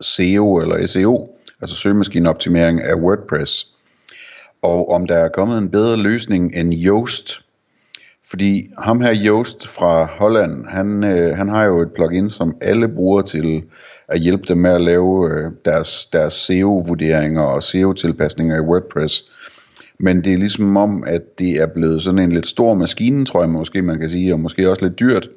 SEO eller SEO, altså søgemaskineoptimering af WordPress. Og om der er kommet en bedre løsning end Yoast. Fordi ham her Yoast fra Holland, han, øh, han har jo et plugin, som alle bruger til at hjælpe dem med at lave øh, deres, deres SEO-vurderinger og SEO-tilpasninger i WordPress. Men det er ligesom om, at det er blevet sådan en lidt stor maskine, tror jeg måske man kan sige, og måske også lidt dyrt.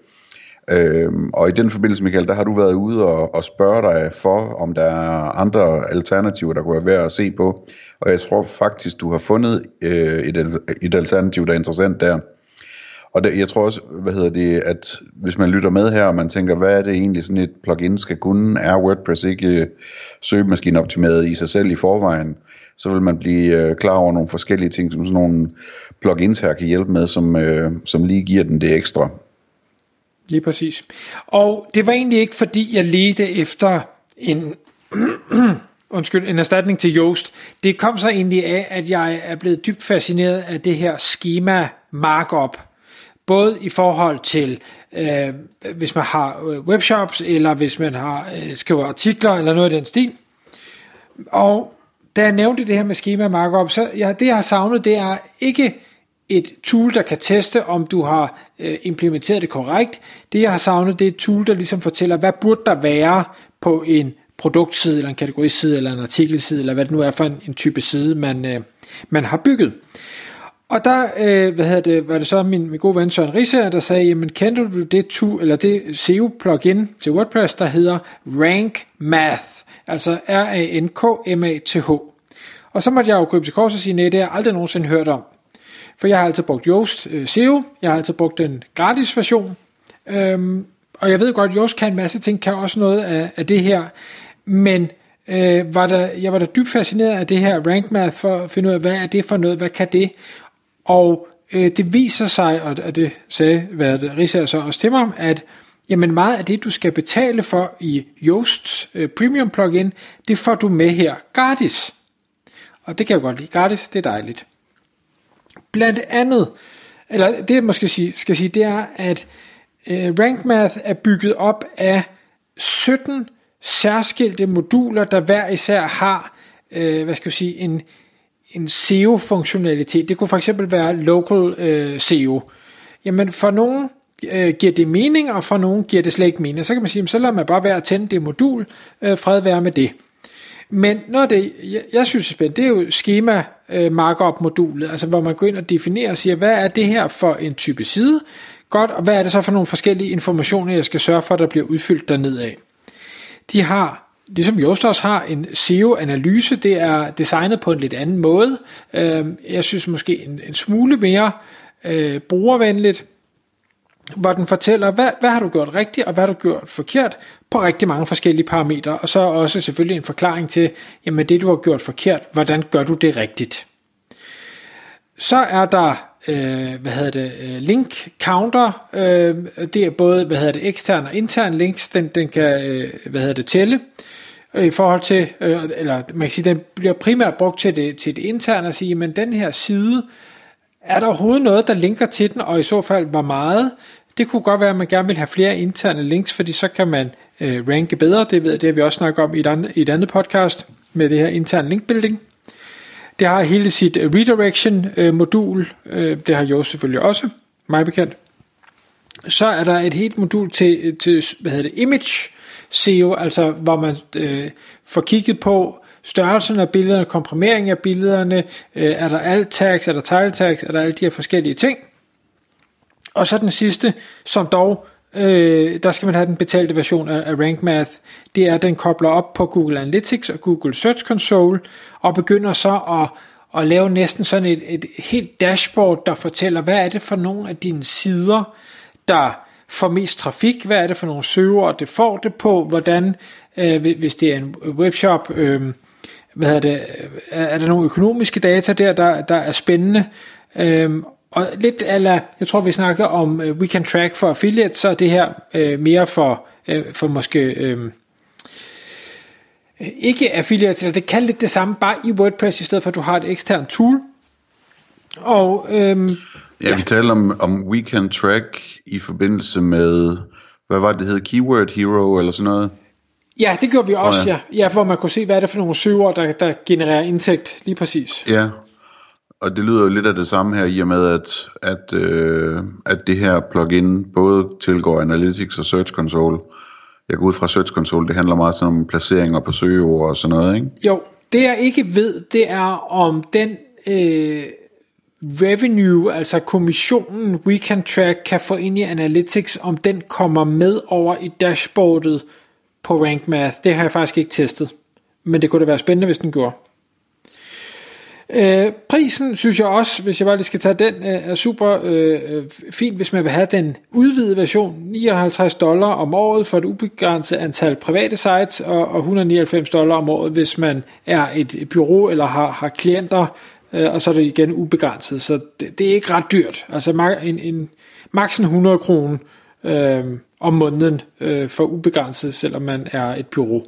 Øhm, og i den forbindelse, Michael, der har du været ude og, og spørge dig for, om der er andre alternativer, der kunne være værd at se på. Og jeg tror faktisk, du har fundet øh, et, et alternativ, der er interessant der. Og det, jeg tror også, hvad hedder det, at hvis man lytter med her, og man tænker, hvad er det egentlig sådan et plugin skal kunne, er WordPress ikke øh, søgemaskineoptimeret i sig selv i forvejen, så vil man blive øh, klar over nogle forskellige ting, som sådan nogle plugins her kan hjælpe med, som, øh, som lige giver den det ekstra. Lige præcis. Og det var egentlig ikke fordi, jeg ledte efter en, undskyld, en erstatning til Joost. Det kom så egentlig af, at jeg er blevet dybt fascineret af det her schema markup. Både i forhold til, øh, hvis man har øh, webshops, eller hvis man har øh, skriver artikler, eller noget i den stil. Og da jeg nævnte det her med schema markup, så ja, det jeg har savnet, det er ikke et tool, der kan teste, om du har øh, implementeret det korrekt. Det jeg har savnet, det er et tool, der ligesom fortæller, hvad burde der være på en produktside, eller en kategoriside, eller en artikelside, eller hvad det nu er for en, en type side, man, øh, man har bygget. Og der øh, hvad hedder det, var det så min, min gode ven Søren Risser, der sagde, jamen kender du det, tool, eller det SEO-plugin til WordPress, der hedder Rank Math, altså R-A-N-K-M-A-T-H. Og så måtte jeg jo krybe til kors og sige, nej, det har jeg aldrig nogensinde hørt om. For jeg har altså brugt Yoast øh, SEO, jeg har altså brugt den gratis version, øhm, og jeg ved godt, at Yoast kan en masse ting, kan også noget af, af det her, men øh, var der, jeg var da dybt fascineret af det her rank math, for at finde ud af, hvad er det for noget, hvad kan det, og øh, det viser sig, og det sagde hvad det, Risa så også til mig, at jamen meget af det, du skal betale for i Yoasts øh, premium plugin, det får du med her gratis. Og det kan jeg godt lide. Gratis, det er dejligt. Blandt andet, eller det jeg måske sige, skal sige, det er, at øh, Rank Math er bygget op af 17 særskilte moduler, der hver især har, øh, hvad skal jeg sige, en, en SEO-funktionalitet. Det kunne for eksempel være local øh, SEO. Jamen for nogen øh, giver det mening, og for nogen giver det slet ikke mening. Så kan man sige, så lader man bare være at tænde det modul, øh, fred være med det. Men noget det, jeg, jeg synes er spændende, det er jo schema øh, markup modulet, altså hvor man går ind og definerer og siger, hvad er det her for en type side, godt, og hvad er det så for nogle forskellige informationer, jeg skal sørge for, der bliver udfyldt dernede af. De har, ligesom Yoast også har, en SEO-analyse, det er designet på en lidt anden måde. Øh, jeg synes måske en, en smule mere øh, brugervenligt, hvor den fortæller, hvad, hvad har du gjort rigtigt, og hvad har du gjort forkert, på rigtig mange forskellige parametre, og så også selvfølgelig en forklaring til, jamen det du har gjort forkert, hvordan gør du det rigtigt. Så er der, øh, hvad hedder det, øh, link counter, øh, det er både, hvad hedder det, ekstern og intern links, den, den kan, øh, hvad hedder det, tælle, i forhold til, øh, eller man kan sige, den bliver primært brugt til det, til det interne at sige, men den her side, er der overhovedet noget, der linker til den, og i så fald hvor meget? Det kunne godt være, at man gerne vil have flere interne links, fordi så kan man øh, ranke bedre. Det ved jeg, det har vi også snakket om i et, andet, i et andet podcast med det her interne linkbuilding. Det har hele sit øh, redirection-modul. Øh, øh, det har jo selvfølgelig også, mig bekendt. Så er der et helt modul til, øh, til hvad hedder det, image SEO, altså hvor man øh, får kigget på, størrelsen af billederne, komprimering af billederne, øh, er der alt tags, er der title tags, er der alle de her forskellige ting. Og så den sidste, som dog, øh, der skal man have den betalte version af, af Rank Math, det er, at den kobler op på Google Analytics og Google Search Console, og begynder så at, at lave næsten sådan et, et helt dashboard, der fortæller, hvad er det for nogle af dine sider, der får mest trafik, hvad er det for nogle søger, det får det på, hvordan, øh, hvis det er en webshop, øh, hvad er det, er der nogle økonomiske data der, der, der er spændende, Øhm, og lidt eller jeg tror vi snakker om uh, We Can Track for affiliates, så er det her uh, mere for, uh, for måske uh, ikke affiliates, eller det kan lidt det samme, bare i WordPress, i stedet for at du har et eksternt tool. Og, øhm, ja, ja, vi taler om, om We Can Track i forbindelse med, hvad var det, det hed, Keyword Hero eller sådan noget? Ja, det gjorde vi også, oh, ja. ja. Ja, hvor man kunne se, hvad er det for nogle søger, der, der genererer indtægt, lige præcis. Ja, og det lyder jo lidt af det samme her, i og med, at, at, øh, at det her plugin både tilgår Analytics og Search Console. Jeg går ud fra Search Console, det handler meget sådan om placeringer på søgeord og sådan noget, ikke? Jo, det jeg ikke ved, det er om den øh, revenue, altså kommissionen We Can Track, kan få ind i Analytics, om den kommer med over i dashboardet på Rank Math. Det har jeg faktisk ikke testet, men det kunne da være spændende, hvis den gjorde. Øh, prisen synes jeg også, hvis jeg bare lige skal tage den, øh, er super øh, øh, fint, hvis man vil have den udvidede version. 59 dollar om året for et ubegrænset antal private sites, og, og 199 dollar om året, hvis man er et bureau eller har, har klienter, øh, og så er det igen ubegrænset. Så det, det er ikke ret dyrt. Altså en, en, maks 100 kroner øh, om måneden øh, for ubegrænset, selvom man er et bureau.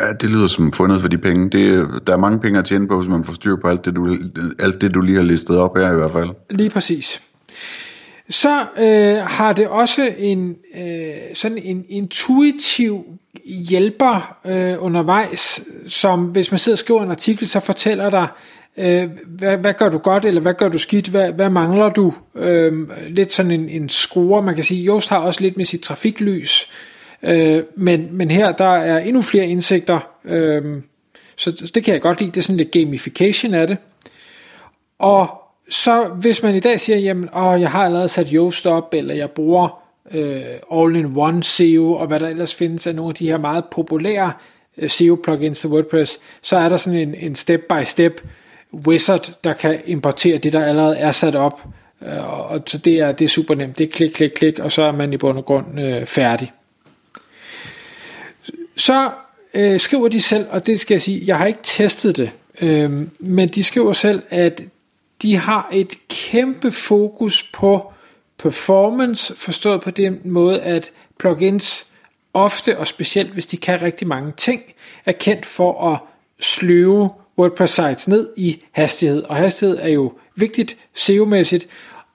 Ja, det lyder som fundet for de penge. Det, der er mange penge at tjene på, hvis man får styr på alt det, du, alt det, du lige har listet op her i hvert fald. Lige præcis. Så øh, har det også en øh, sådan en intuitiv hjælper øh, undervejs, som hvis man sidder og skriver en artikel, så fortæller dig, øh, hvad, hvad gør du godt, eller hvad gør du skidt, hvad, hvad mangler du? Øh, lidt sådan en, en skruer, man kan sige. Just har også lidt med sit trafiklys, Øh, men, men her der er endnu flere indsigter, øh, så det kan jeg godt lide, det er sådan lidt gamification af det. Og så hvis man i dag siger, jamen, åh, jeg har allerede sat Yoast op, eller jeg bruger øh, All-in-One SEO, og hvad der ellers findes af nogle af de her meget populære øh, SEO-plugins til WordPress, så er der sådan en, en step-by-step wizard, der kan importere det, der allerede er sat op. Øh, og så det er, det er super nemt. Det er klik, klik, klik, og så er man i bund og grund øh, færdig. Så øh, skriver de selv, og det skal jeg sige, jeg har ikke testet det, øh, men de skriver selv, at de har et kæmpe fokus på performance, forstået på den måde, at plugins ofte, og specielt hvis de kan rigtig mange ting, er kendt for at sløve WordPress sites ned i hastighed. Og hastighed er jo vigtigt SEO-mæssigt,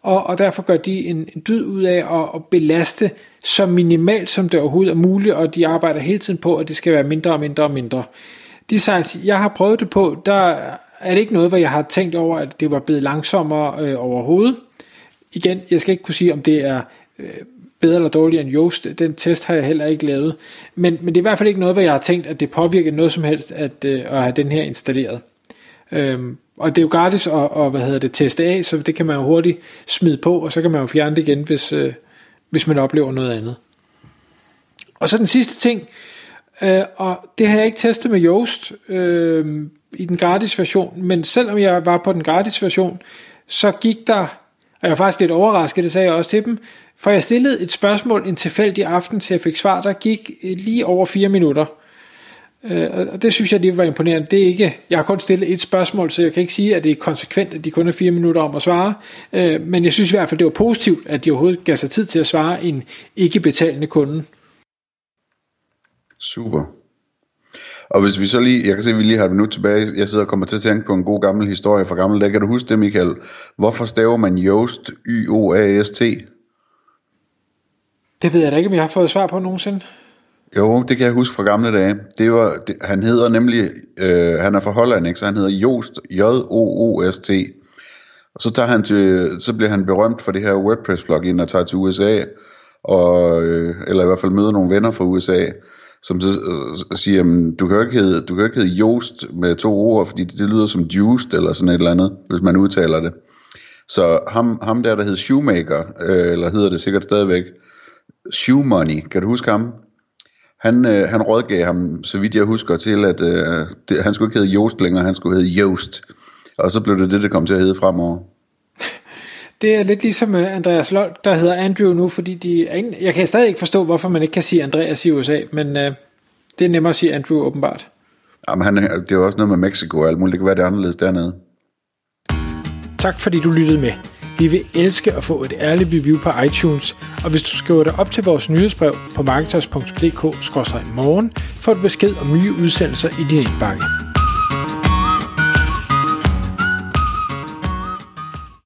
og, og derfor gør de en, en dyd ud af at, at belaste så minimalt som det overhovedet er muligt, og de arbejder hele tiden på, at det skal være mindre og mindre og mindre. De sites, jeg har prøvet det på, der er det ikke noget, hvor jeg har tænkt over, at det var blevet langsommere øh, overhovedet. Igen, jeg skal ikke kunne sige, om det er øh, bedre eller dårligere end Yoast. Den test har jeg heller ikke lavet. Men, men det er i hvert fald ikke noget, hvor jeg har tænkt, at det påvirker noget som helst at, øh, at have den her installeret. Øhm, og det er jo gratis at, og, hvad hedder det, teste af, så det kan man jo hurtigt smide på, og så kan man jo fjerne det igen, hvis, øh, hvis man oplever noget andet. Og så den sidste ting, øh, og det har jeg ikke testet med Yoast øh, i den gratis version, men selvom jeg var på den gratis version, så gik der, og jeg var faktisk lidt overrasket, det sagde jeg også til dem, for jeg stillede et spørgsmål en tilfældig aften, til jeg fik svar, der gik øh, lige over 4 minutter. Øh, og det synes jeg lige var imponerende. Det er ikke, jeg har kun stillet et spørgsmål, så jeg kan ikke sige, at det er konsekvent, at de kun har fire minutter om at svare. Øh, men jeg synes i hvert fald, det var positivt, at de overhovedet gav sig tid til at svare en ikke betalende kunde. Super. Og hvis vi så lige, jeg kan se, at vi lige har et minut tilbage, jeg sidder og kommer til at tænke på en god gammel historie fra gammel dag. Kan du huske det, Michael? Hvorfor staver man Yoast, Y-O-A-S-T? Det ved jeg da ikke, om jeg har fået svar på nogensinde. Jo, det kan jeg huske fra gamle dage. Det var, det, han hedder nemlig, øh, han er fra Holland, ikke? så han hedder Joost, J-O-O-S-T. Og så, tager han til, så bliver han berømt for det her WordPress-plugin og tager til USA, og, øh, eller i hvert fald møder nogle venner fra USA, som så øh, siger, jamen, du kan jo ikke hedde, du kan jo ikke hedde Joost med to ord, fordi det, det lyder som juiced eller sådan et eller andet, hvis man udtaler det. Så ham, ham der, der hed Shoemaker, øh, eller hedder det sikkert stadigvæk, Shoe Money, kan du huske ham? Han, øh, han rådgav ham, så vidt jeg husker, til, at øh, det, han skulle ikke hedde Joost længere, han skulle hedde Joost. Og så blev det det, det kom til at hedde fremover det er lidt ligesom øh, Andreas Lolk, der hedder Andrew nu, fordi de er ingen, jeg kan stadig ikke forstå, hvorfor man ikke kan sige Andreas i USA, men øh, det er nemmere at sige Andrew åbenbart. Jamen, han, det er jo også noget med Mexico og alt muligt. Det kan være, det er anderledes dernede. Tak fordi du lyttede med. Vi vil elske at få et ærligt review på iTunes, og hvis du skriver dig op til vores nyhedsbrev på marketers.dk-morgen, får du besked om nye udsendelser i din indbakke.